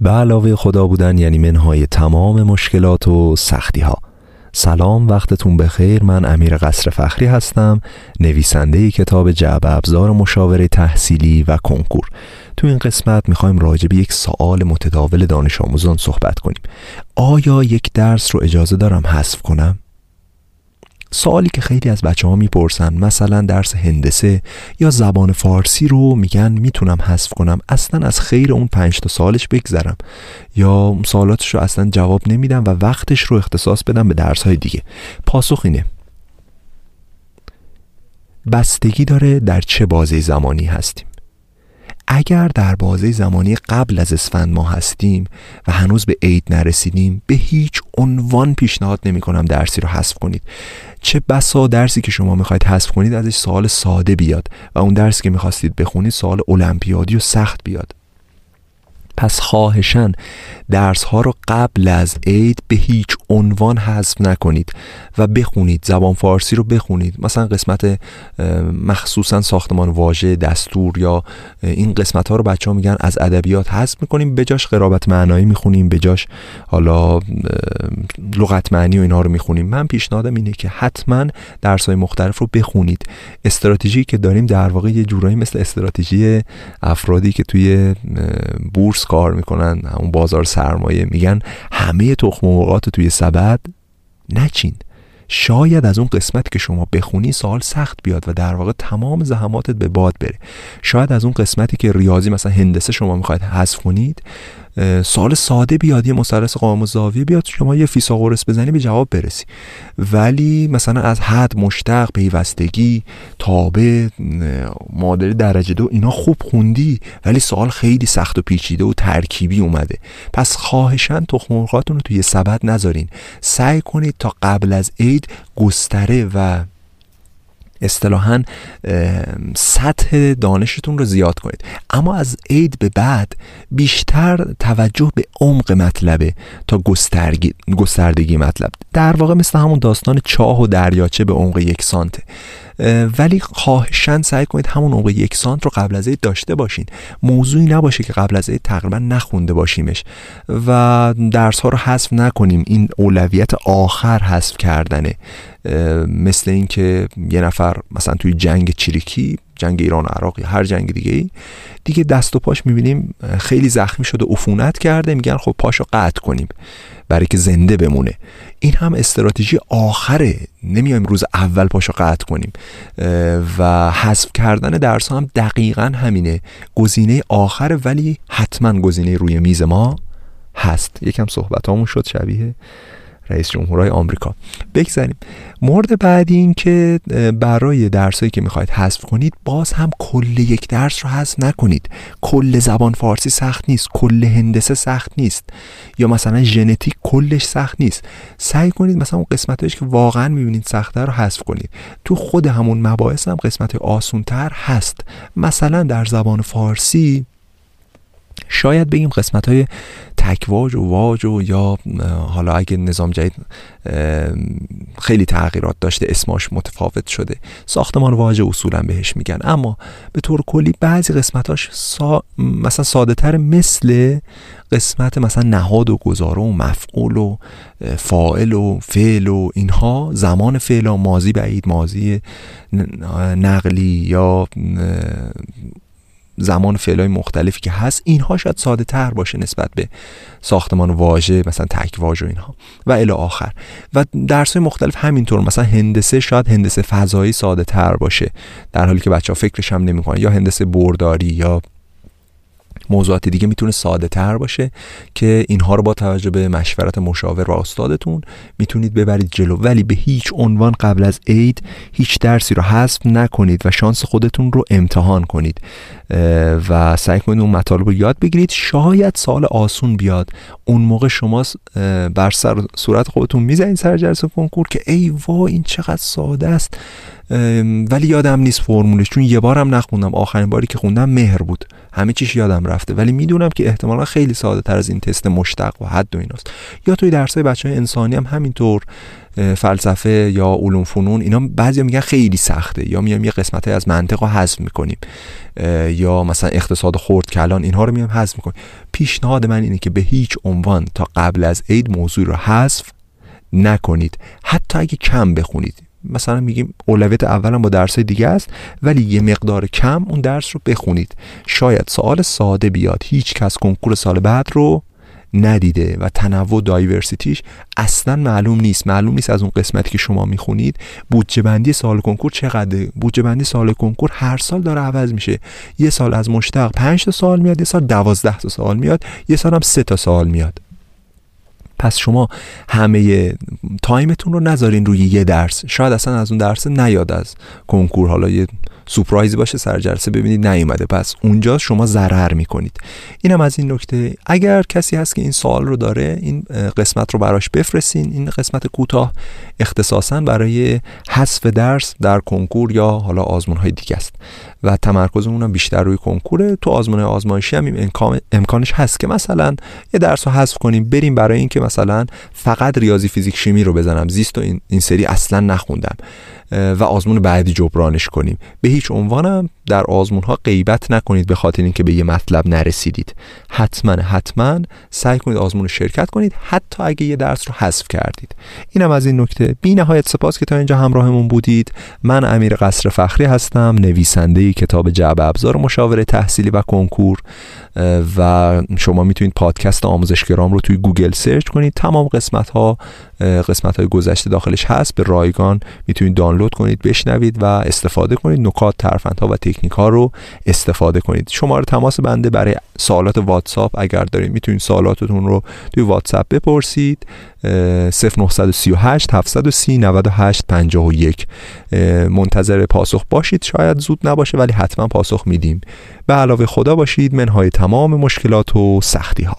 به علاوه خدا بودن یعنی منهای تمام مشکلات و سختی ها سلام وقتتون بخیر. من امیر قصر فخری هستم نویسنده کتاب جعب ابزار مشاوره تحصیلی و کنکور. تو این قسمت می‌خوایم راجع به یک سوال متداول دانش آموزان صحبت کنیم. آیا یک درس رو اجازه دارم حذف کنم؟ سوالی که خیلی از بچه ها می‌پرسن مثلا درس هندسه یا زبان فارسی رو میگن می‌تونم حذف کنم اصلا از خیر اون پنج تا سالش بگذرم. یا سوالاتش رو اصلا جواب نمیدم و وقتش رو اختصاص بدم به درس های دیگه. پاسخ اینه. بستگی داره در چه بازه زمانی هستیم. اگر در بازه زمانی قبل از اسفند ما هستیم و هنوز به عید نرسیدیم به هیچ عنوان پیشنهاد نمی کنم درسی رو حذف کنید. چه بسا درسی که شما می‌خواید حذف کنید ازش سوال ساده بیاد و اون درسی که می‌خواستید بخونید سوال المپیادی و سخت بیاد. پس خواهشن درس ها رو قبل از عید به هیچ عنوان حذف نکنید و بخونید زبان فارسی رو بخونید. مثلا قسمت مخصوصا ساختمان واژه دستور یا این قسمت ها رو بچه ها میگن از ادبیات حذف می‌کنیم. جاش قرابت معنایی می‌خونیم جاش حالا لغت معنی و اینها رو می‌خونیم. من پیشنهادم اینه که حتما درس های مختلف رو بخونید. استراتژی که داریم در واقع یه جورایی مثل استراتژی افرادی که توی بورس کار می‌کنن همون بازار سرمایه میگن همه تخم مرغات توی سبد نچین. شاید از اون قسمتی که شما بخونی سوال سخت بیاد و در واقع تمام زحماتت به باد بره. شاید از اون قسمتی که ریاضی مثلا هندسه شما می‌خواید حذف کنید سال ساده بیاد یه مثلث قائم و بیاد شما یه فیثاغورس بزنی به جواب برسی. ولی مثلا از حد مشتق پیوستگی تابع معادله درجه دو اینا خوب خوندی ولی سوال خیلی سخت و پیچیده و ترکیبی اومده. پس خواهشن تخم مرغاتون رو توی سبد نذارین. سعی کنید تا قبل از عید گستره و اصطلاحا سطح دانشتون رو زیاد کنید. اما از عید به بعد بیشتر توجه به عمق مطلبه تا گستردگی مطلب. در واقع مثل همون داستان چاه و دریاچه به عمق یک سانته ولی خواهشن سعی کنید همون عمق یک سانت رو قبل از عید داشته باشین. موضوعی نباشه که قبل از عید تقریبا نخونده باشیمش. و درس ها رو حذف نکنیم. این اولویت آخر حذف کردنه. مثل اینکه یه نفر مثلا توی جنگ چریکی جنگ ایران و عراق یا هر جنگ دیگه ای. دیگه دست و پاش می‌بینیم خیلی زخمی شده عفونت کرده. میگن خب پاشو قطع کنیم برای که زنده بمونه. این هم استراتژی آخره. نمیایم روز اول پاشو قطع کنیم. و حذف کردن درس هم دقیقا همینه. گزینه آخره ولی حتما گزینه روی میز ما هست. یکم صحبت شد شبیه. رئیس جمهورهای آمریکا. بگذاریم. مورد بعدی این که برای درسایی که می‌خواید حذف کنید باز هم کل یک درس رو حذف نکنید. کل زبان فارسی سخت نیست کل هندسه سخت نیست. یا مثلا ژنتیک کلش سخت نیست. سعی کنید مثلا اون قسمتش که واقعا می‌بینید سخته رو حذف کنید. تو خود همون مباحث هم قسمت آسونتر هست. مثلا در زبان فارسی شاید بگیم قسمت های تکواج و واج و یا حالا اگه نظام جدید خیلی تغییرات داشته اسماش متفاوت شده. ساختمان واژه اصولا بهش میگن. اما به طور کلی بعضی قسمتاش سا... مثلا ساده تر مثل قسمت مثلا نهاد و گزاره و مفعول و فائل و فعل و اینها. زمان فعل و مازی بعید مازی نقلی یا زمان فعلای مختلفی که هست اینها شاید ساده تر باشه نسبت به ساختمان واژه مثلا تک واژه و اینها. و الی آخر. و درس های مختلف همینطور مثلا هندسه شاید هندسه فضایی ساده تر باشه در حالی که بچه ها فکرش هم نمی‌کنن. یا هندسه برداری یا موضوعات دیگه می‌تونه ساده تر باشه که اینها رو با توجه به مشورت مشاور و استادتون می‌تونید ببرید جلو. ولی به هیچ عنوان قبل از عید هیچ درسی رو حذف نکنید و شانس خودتون رو امتحان کنید. و سعی کنید اون مطالب رو یاد بگیرید. شاید سال آسون بیاد. اون موقع شما بر سر صورت خودتون می‌زنید سر جلسه کنکور که ای وا این چقدر ساده است. ولی یادم نیست فرمولش چون یه بارم نخوندم. آخرین باری که خوندم مهر بود. همه چیش یادم رفته. ولی می‌دونم که احتمالا خیلی ساده تر از این تست مشتق و حد و ایناست. یا توی درسای بچه های انسانی هم همینطور فلسفه یا علوم فنون اینا بعضی میگن خیلی سخته. یا میام یه قسمت از منطق رو حذف می‌کنیم. یا مثلا اقتصاد خورد کلان اینها رو میام حذف می‌کنیم. پیشنهاد من اینه که به هیچ عنوان تا قبل از عید موضوع رو حذف نکنید. حتی اگه کم بخونید. مثلا میگیم اولویت اولم با درس دیگه است ولی یه مقدار کم اون درس رو بخونید. شاید سوال ساده بیاد. هیچ کس کنکور سال بعد رو ندیده و تنوع دایورسیتیش اصلا معلوم نیست. معلوم نیست از اون قسمتی که شما می‌خونید بودجه بندی سال کنکور چقدره. بودجه بندی سال کنکور هر سال داره عوض میشه. یه سال از مشتق 5 تا سوال میاد یه سال 12 تا سوال میاد یه سال هم 3 تا سوال میاد. پس شما همه time تون رو نذارین روی یه درس. شاید اصلا از اون درس نیاد از کنکور. حالا یه سورپرایزی باشه سر جلسه ببینید نیومده. پس اونجا شما ضرر می‌کنید. اینم از این نکته. اگر کسی هست که این سوال رو داره این قسمت رو براش بفرستین. این قسمت کوتاه اختصاصا برای حذف درس در کنکور یا حالا آزمون های دیگه است. و تمرکزمون هم بیشتر روی کنکوره. تو آزمون آزمایشی هم امکان امکانش هست که مثلا یه درس رو حذف کنیم بریم برای اینکه مثلا فقط ریاضی فیزیک شیمی رو بزنم. زیست و این, این سری اصلا نخوندم. و آزمون بعدی جبرانش کنیم. به هیچ عنوانم در آزمون ها غیبت نکنید به خاطر اینکه به یه مطلب نرسیدید. حتما حتما سعی کنید آزمون شرکت کنید حتی اگه یه درس رو حذف کردید. اینم از این نکته. بی نهایت سپاس که تا اینجا همراهمون بودید. من امیر قصر فخری هستم نویسنده کتاب جعبه ابزار مشاوره تحصیلی و کنکور و شما می‌تونید پادکست آموزشگرام رو توی گوگل search کنید. تمام قسمت ها قسمت های گذشته داخلش هست. به رایگان می‌تونید دانلود کنید بشنوید و استفاده کنید. نکات ترفندها و تکنیک ها رو استفاده کنید. شماره تماس بنده برای سوالات واتساپ اگر دارید می‌تونید سوالاتتون رو توی واتساپ بپرسید. 0938 730 98 51 منتظر پاسخ باشید. شاید زود نباشه ولی حتما پاسخ میدیم. به علاوه خدا باشید. منهای تمام مشکلات و سختی ها